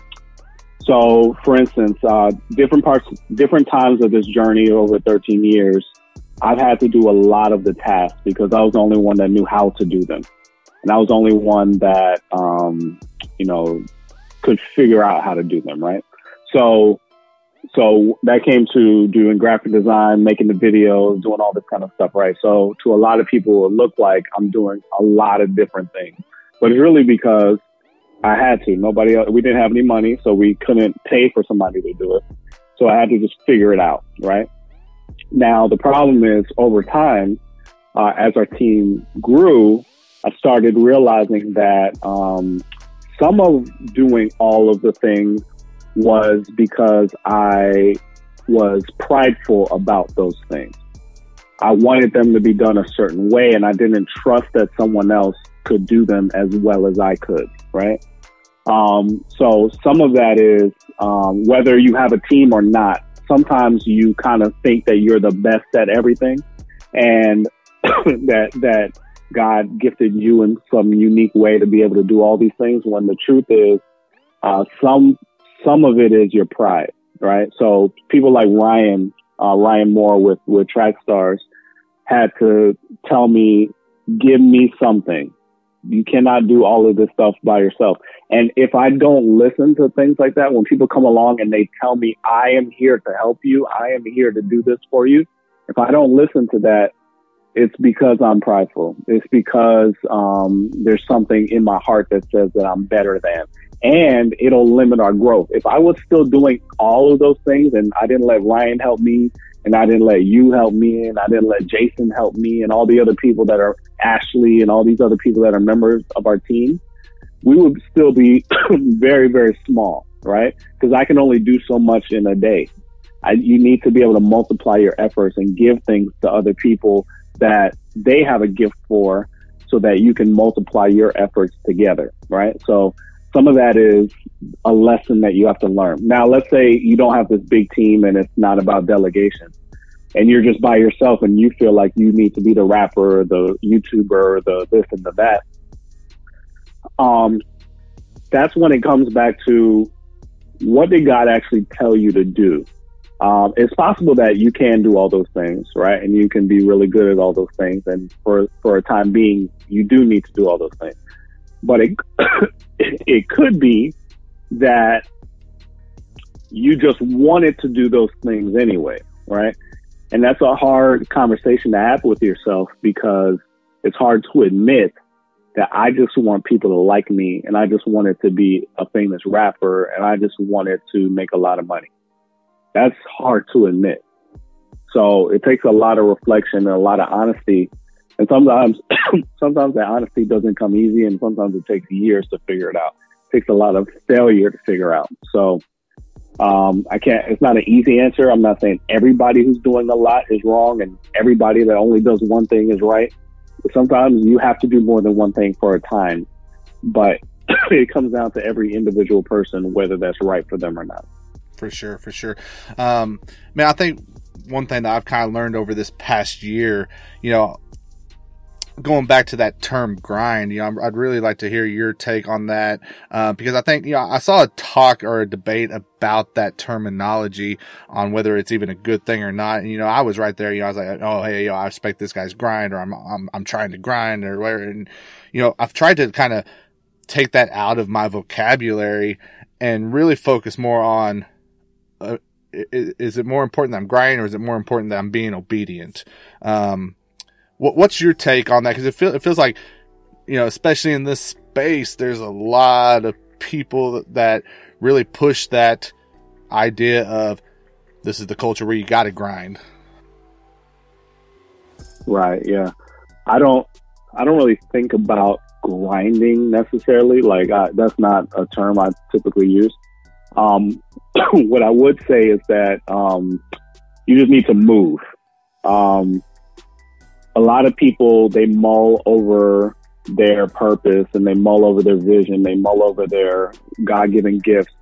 so, for instance, uh, different parts, different times of this journey over 13 years, I've had to do a lot of the tasks because I was the only one that knew how to do them. And I was the only one that, um, you know, could figure out how to do them, right? So, so that came to doing graphic design, making the videos, doing all this kind of stuff, right? So to a lot of people, it looked like I'm doing a lot of different things, but it's really because I had to. Nobody else, we didn't have any money, so we couldn't pay for somebody to do it. So I had to just figure it out, right? Now the problem is over time, uh, as our team grew, I started realizing that um, some of doing all of the things was because I was prideful about those things. I wanted them to be done a certain way and I didn't trust that someone else could do them as well as I could, right? Um, so some of that is um, whether you have a team or not, sometimes you kind of think that you're the best at everything and that, that God gifted you in some unique way to be able to do all these things when the truth is, uh, some, some of it is your pride, right? So people like Ryan, uh, Ryan Moore with, with Trackstarz had to tell me, give me something. You cannot do all of this stuff by yourself. And if I don't listen to things like that, when people come along and they tell me, I am here to help you, I am here to do this for you. If I don't listen to that, it's because I'm prideful. It's because um, there's something in my heart that says that I'm better than, and it'll limit our growth. If I was still doing all of those things, and I didn't let Ryan help me, and I didn't let you help me, and I didn't let Jason help me, and all the other people that are Ashley, and all these other people that are members of our team, we would still be very, very small, right? Because I can only do so much in a day. I, you need to be able to multiply your efforts and give things to other people that they have a gift for so that you can multiply your efforts together, right? So some of that is a lesson that you have to learn. Now, let's say you don't have this big team and it's not about delegation and you're just by yourself and you feel like you need to be the rapper, the YouTuber, the this and the that. Um, that's when it comes back to what did God actually tell you to do? Um, it's possible that you can do all those things, right? And you can be really good at all those things. And for, for a time being, you do need to do all those things. But it, it could be that you just wanted to do those things anyway, right? And that's a hard conversation to have with yourself because it's hard to admit that I just want people to like me and I just wanted to be a famous rapper and I just wanted to make a lot of money. That's hard to admit. So it takes a lot of reflection and a lot of honesty. And sometimes, sometimes that honesty doesn't come easy and sometimes it takes years to figure it out. It takes a lot of failure to figure out. So, um, I can't, it's not an easy answer. I'm not saying everybody who's doing a lot is wrong and everybody that only does one thing is right. But sometimes you have to do more than one thing for a time, but it comes down to every individual person, whether that's right for them or not. For sure, for sure. Um, man, I think one thing that I've kind of learned over this past year, you know, going back to that term grind, you know, I'd really like to hear your take on that uh, because I think you know I saw a talk or a debate about that terminology on whether it's even a good thing or not. And, you know, I was right there. You know, I was like, oh hey, you know, I expect this guy's grind, or I'm I'm I'm trying to grind, or whatever. And you know, I've tried to kind of take that out of my vocabulary and really focus more on. Uh, is, is it more important that I'm grinding, or is it more important that I'm being obedient? Um, what, what's your take on that? Because it, feel, it feels like, you know, especially in this space, there's a lot of people that really push that idea of this is the culture where you got to grind. Right. Yeah. I don't. I don't really think about grinding necessarily. Like I, that's not a term I typically use. Um, what I would say is that um, you just need to move. Um, a lot of people they mull over their purpose and they mull over their vision, they mull over their God given gifts,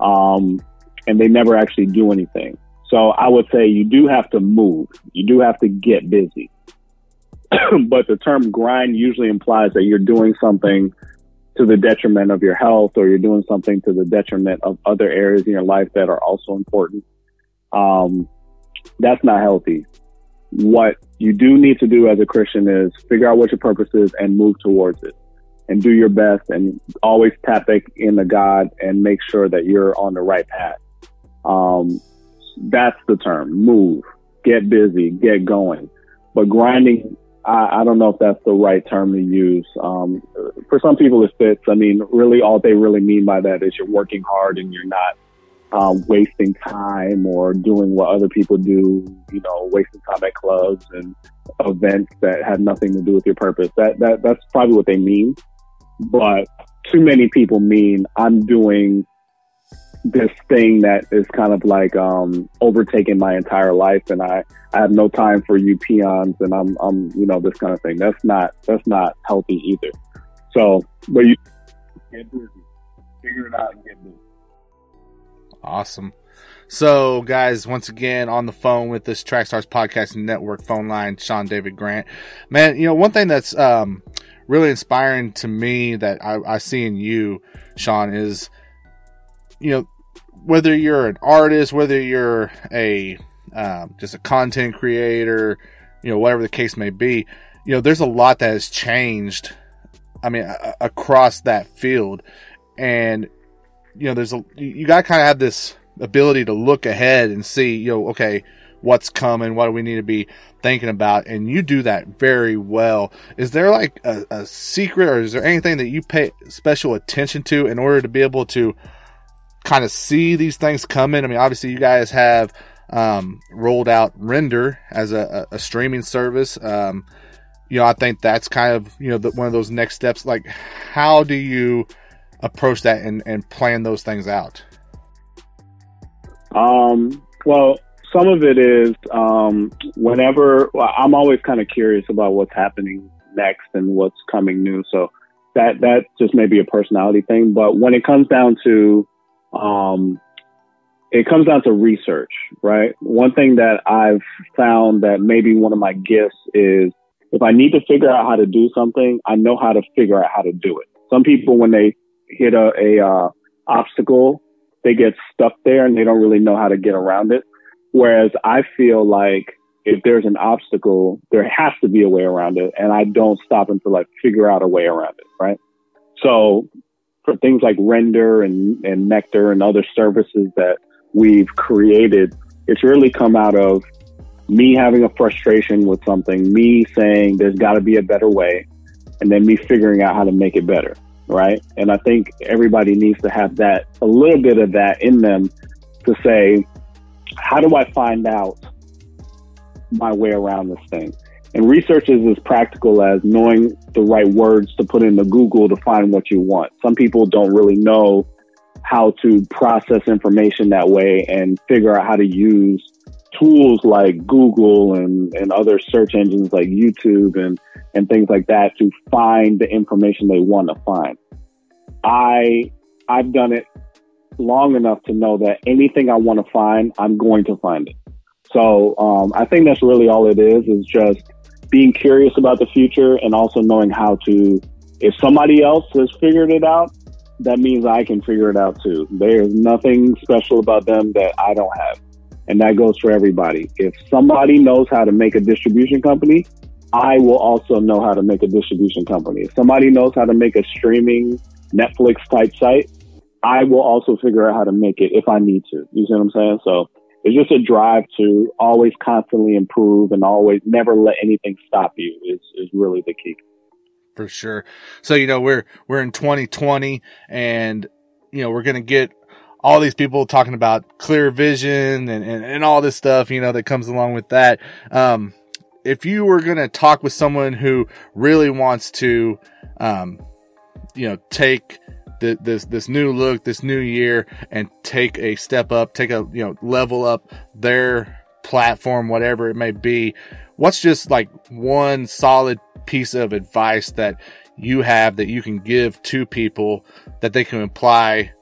um, and they never actually do anything. So I would say you do have to move. You do have to get busy. but the term grind usually implies that you're doing something to the detriment of your health or you're doing something to the detriment of other areas in your life that are also important. Um, that's not healthy. What you do need to do as a Christian is figure out what your purpose is and move towards it and do your best and always tap back into God and make sure that you're on the right path. Um, that's the term. Move, get busy, get going. But grinding, I, I don't know if that's the right term to use. Um, for some people, it fits. I mean, really, all they really mean by that is you're working hard and you're not um, wasting time or doing what other people do, you know, wasting time at clubs and events that have nothing to do with your purpose. That, that, that's probably what they mean. But too many people mean I'm doing this thing that is kind of like, um, overtaking my entire life and I, I have no time for you peons and I'm, I'm, you know, this kind of thing. That's not, that's not healthy either. So, but you get busy, figure it out and get busy. Awesome. So, guys, once again on the phone with this Trackstarz Podcast Network phone line, Sean David Grant. Man, you know, one thing that's um, really inspiring to me that I, I see in you, Sean, is, you know, whether you're an artist, whether you're a um, just a content creator, you know, whatever the case may be, you know, there's a lot that has changed. I mean, a- across that field, and you know, there's a you got to kind of have this ability to look ahead and see, you know, okay, what's coming, what do we need to be thinking about, and you do that very well. Is there like a, a secret, or is there anything that you pay special attention to in order to be able to kind of see these things coming? I mean, obviously, you guys have um, rolled out Render as a, a, streaming service. Um, you know, I think that's kind of you know the, one of those next steps. Like, how do you approach that and, and plan those things out? Um, well, some of it is um, whenever well, I'm always kind of curious about what's happening next and what's coming new. So that that just may be a personality thing. But when it comes down to um, it comes down to research, right? One thing that I've found that maybe one of my gifts is if I need to figure out how to do something, I know how to figure out how to do it. Some people, when they hit a, a uh, obstacle, they get stuck there and they don't really know how to get around it. Whereas I feel like if there's an obstacle, there has to be a way around it, and I don't stop until I figure out a way around it, right? So for things like Render and, and Nectar and other services that we've created, it's really come out of me having a frustration with something, me saying there's got to be a better way, and then me figuring out how to make it better, right? And I think everybody needs to have that a little bit of that in them to say, how do I find out my way around this thing? And research is as practical as knowing the right words to put into Google to find what you want. Some people don't really know how to process information that way and figure out how to use tools like Google and, and other search engines like YouTube and, and things like that to find the information they want to find. I, I've done it long enough to know that anything I want to find, I'm going to find it. So, um, I think that's really all it is, is just being curious about the future and also knowing how to, if somebody else has figured it out, that means I can figure it out too. There's nothing special about them that I don't have. And that goes for everybody. If somebody knows how to make a distribution company, I will also know how to make a distribution company. If somebody knows how to make a streaming Netflix type site, I will also figure out how to make it if I need to. You see what I'm saying? So it's just a drive to always constantly improve and always never let anything stop you is, is really the key. For sure. So, you know, we're, we're in 2020 and, you know, we're going to get all these people talking about clear vision and, and, and all this stuff, you know, that comes along with that. Um, if you were going to talk with someone who really wants to, um, you know, take the, this, this new look, this new year and take a step up, take a, you know, level up their platform, whatever it may be. What's just like one solid piece of advice that you have that you can give to people that they can apply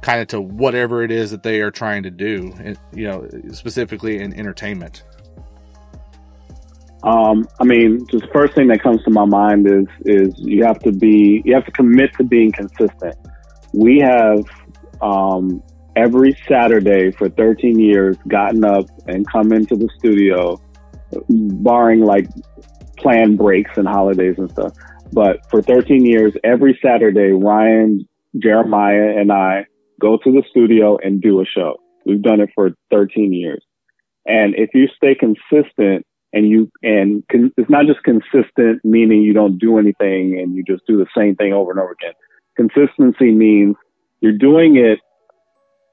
kind of to whatever it is that they are trying to do, you know, specifically in entertainment? Um, I mean, just first thing that comes to my mind is is you have to be you have to commit to being consistent. We have um, every Saturday for 13 years gotten up and come into the studio, barring like planned breaks and holidays and stuff. But for 13 years, every Saturday, Ryan, Jeremiah, and I go to the studio and do a show. We've done it for 13 years. And if you stay consistent and you, and con- it's not just consistent, meaning you don't do anything and you just do the same thing over and over again. Consistency means you're doing it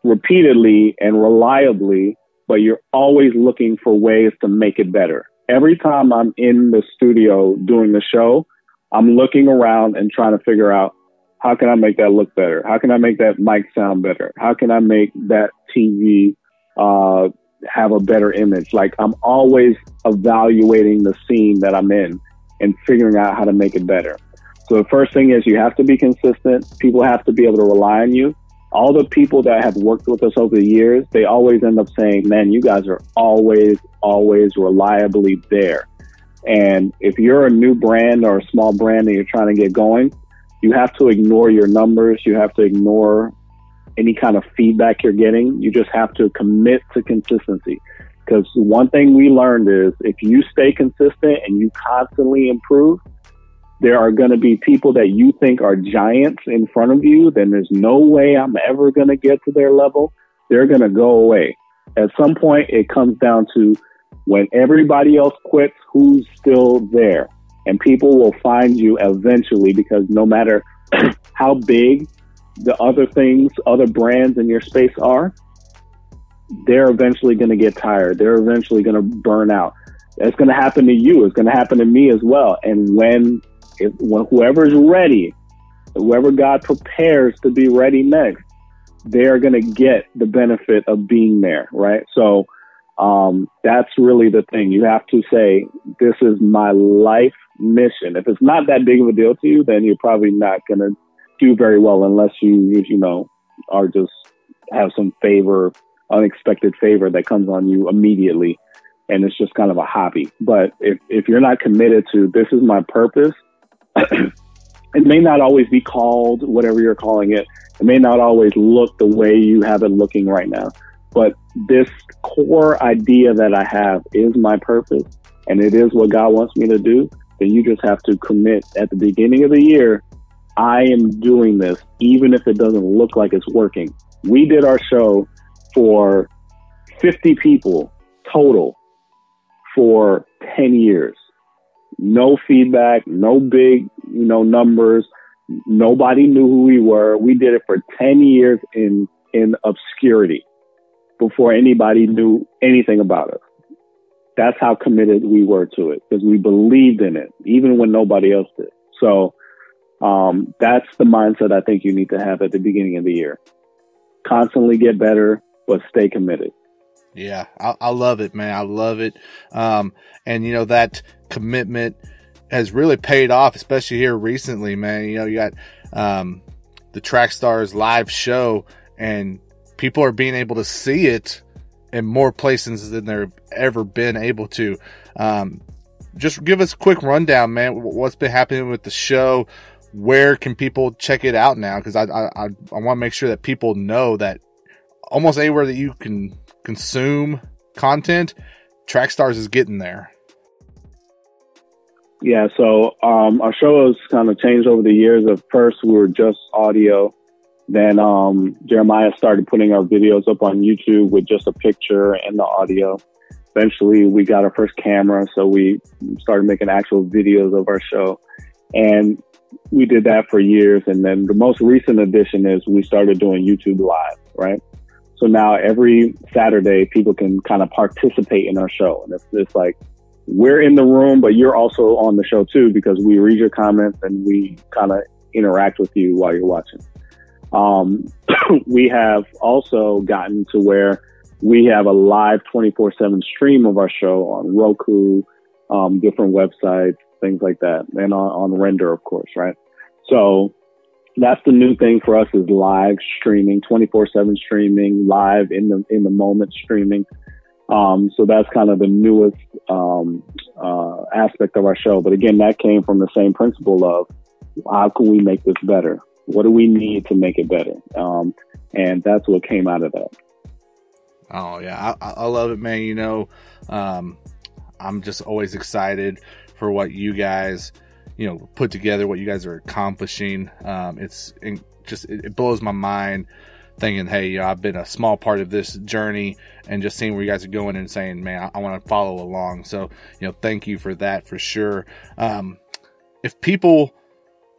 repeatedly and reliably, but you're always looking for ways to make it better. Every time I'm in the studio doing the show, I'm looking around and trying to figure out how can I make that look better? How can I make that mic sound better? How can I make that TV uh, have a better image? Like I'm always evaluating the scene that I'm in and figuring out how to make it better. So the first thing is you have to be consistent. People have to be able to rely on you. All the people that have worked with us over the years, they always end up saying, man, you guys are always, always reliably there. And if you're a new brand or a small brand and you're trying to get going, you have to ignore your numbers. You have to ignore any kind of feedback you're getting. You just have to commit to consistency. Because one thing we learned is if you stay consistent and you constantly improve, there are going to be people that you think are giants in front of you, then there's no way I'm ever going to get to their level. They're going to go away. At some point, it comes down to when everybody else quits, who's still there? and people will find you eventually because no matter how big the other things, other brands in your space are, they're eventually going to get tired. They're eventually going to burn out. That's going to happen to you. It's going to happen to me as well. And when, if, when whoever's ready, whoever God prepares to be ready next, they're going to get the benefit of being there, right? So, um, that's really the thing. You have to say, this is my life mission. If it's not that big of a deal to you, then you're probably not going to do very well unless you, you know, are just have some favor, unexpected favor that comes on you immediately. And it's just kind of a hobby. But if, if you're not committed to this is my purpose, it may not always be called whatever you're calling it. It may not always look the way you have it looking right now. But this core idea that I have is my purpose and it is what God wants me to do then you just have to commit at the beginning of the year. I am doing this, even if it doesn't look like it's working. We did our show for 50 people total for 10 years. No feedback, no big, you know, numbers. Nobody knew who we were. We did it for 10 years in, in obscurity before anybody knew anything about us. That's how committed we were to it because we believed in it, even when nobody else did. So, um, that's the mindset I think you need to have at the beginning of the year. Constantly get better, but stay committed. Yeah, I, I love it, man. I love it. Um, and you know, that commitment has really paid off, especially here recently, man. You know, you got, um, the Trackstarz live show and people are being able to see it in more places than they've ever been able to. Um, just give us a quick rundown, man. What's been happening with the show? Where can people check it out now? Because I I, I, I want to make sure that people know that almost anywhere that you can consume content, Trackstarz is getting there. Yeah, so um, our show has kind of changed over the years. At first, we were just audio. Then um, Jeremiah started putting our videos up on YouTube with just a picture and the audio. Eventually, we got our first camera, so we started making actual videos of our show. And we did that for years. And then the most recent addition is we started doing YouTube Live, right? So now every Saturday, people can kind of participate in our show. And it's, it's like, we're in the room, but you're also on the show too, because we read your comments and we kind of interact with you while you're watching. Um, we have also gotten to where we have a live 24 7 stream of our show on Roku, um, different websites, things like that, and on, on Render, of course, right? So that's the new thing for us is live streaming, 24 7 streaming, live in the, in the moment streaming. Um, so that's kind of the newest, um, uh, aspect of our show. But again, that came from the same principle of how can we make this better? What do we need to make it better? Um, and that's what came out of that. Oh yeah, I, I love it, man. You know, um, I'm just always excited for what you guys, you know, put together, what you guys are accomplishing. Um, it's it just it, it blows my mind thinking, hey, you know, I've been a small part of this journey and just seeing where you guys are going and saying, man, I, I want to follow along. So, you know, thank you for that for sure. Um, if people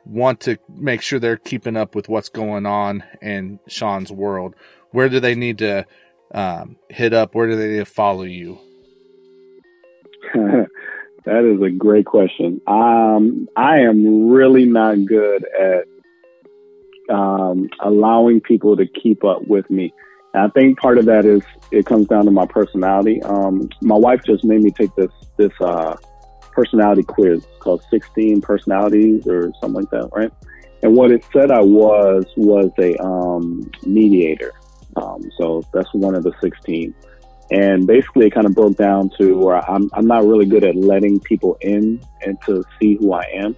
want to make sure they're keeping up with what's going on in Sean's world, where do they need to um, hit up? Where do they need to follow you? that is a great question. Um, I am really not good at um, allowing people to keep up with me. And I think part of that is it comes down to my personality. Um, my wife just made me take this this uh, personality quiz called 16 Personalities or something like that, right? And what it said I was was a um, mediator. Um, so that's one of the 16. And basically, it kind of broke down to where I'm, I'm not really good at letting people in and to see who I am.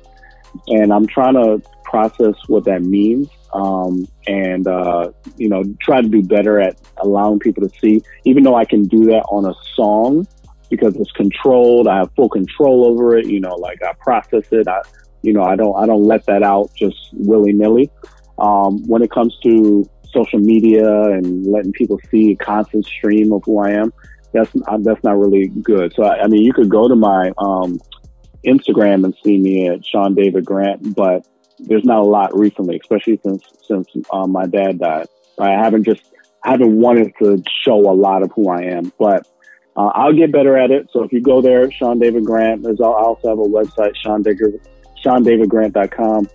And I'm trying to process what that means um, and, uh, you know, try to do better at allowing people to see, even though I can do that on a song because it's controlled. I have full control over it. You know, like I process it. I, you know, I don't, I don't let that out just willy nilly. Um, when it comes to social media and letting people see a constant stream of who I am, that's that's not really good. So I, I mean, you could go to my um, Instagram and see me at Sean David Grant, but there's not a lot recently, especially since since um, my dad died. I haven't just I haven't wanted to show a lot of who I am, but uh, I'll get better at it. So if you go there, Sean David Grant, there's I also have a website, Sean David, SeanDavidGrant.com,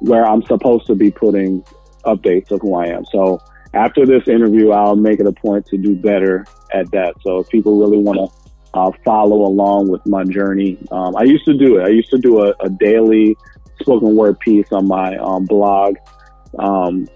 where I'm supposed to be putting updates of who I am. So after this interview, I'll make it a point to do better at that. So if people really want to uh, follow along with my journey, um, I used to do it. I used to do a, a daily spoken word piece on my um, blog. Um,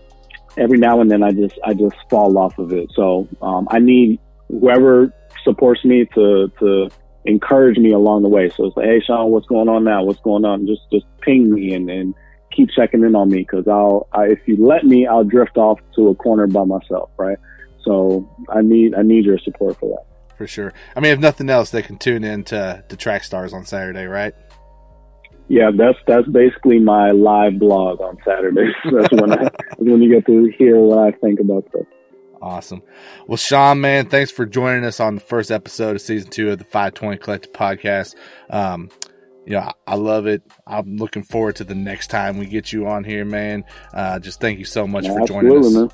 every now and then, I just I just fall off of it. So um, I need whoever supports me to to encourage me along the way. So it's like, hey, Sean, what's going on now? What's going on? Just just ping me and, and keep checking in on me because I'll I, if you let me, I'll drift off to a corner by myself, right? So I need I need your support for that. For sure. I mean, if nothing else, they can tune in to, to Trackstarz on Saturday, right? Yeah, that's that's basically my live blog on Saturdays. That's when I that's when you get to hear what I think about stuff. Awesome. Well, Sean, man, thanks for joining us on the first episode of season two of the 520 Collective podcast. Um, you know, I, I love it. I'm looking forward to the next time we get you on here, man. Uh, just thank you so much Yeah, for joining us. man.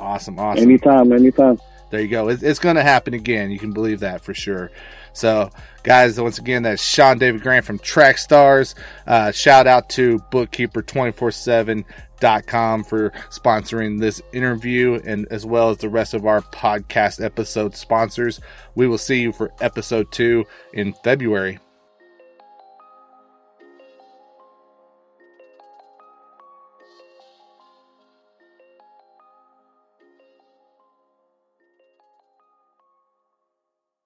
Awesome, awesome. Anytime, anytime. There you go. It's, it's going to happen again. You can believe that for sure. So, guys, once again, that's Sean David Grant from Trackstarz. Uh, shout out to Bookkeeper247.com for sponsoring this interview and as well as the rest of our podcast episode sponsors. We will see you for episode two in February.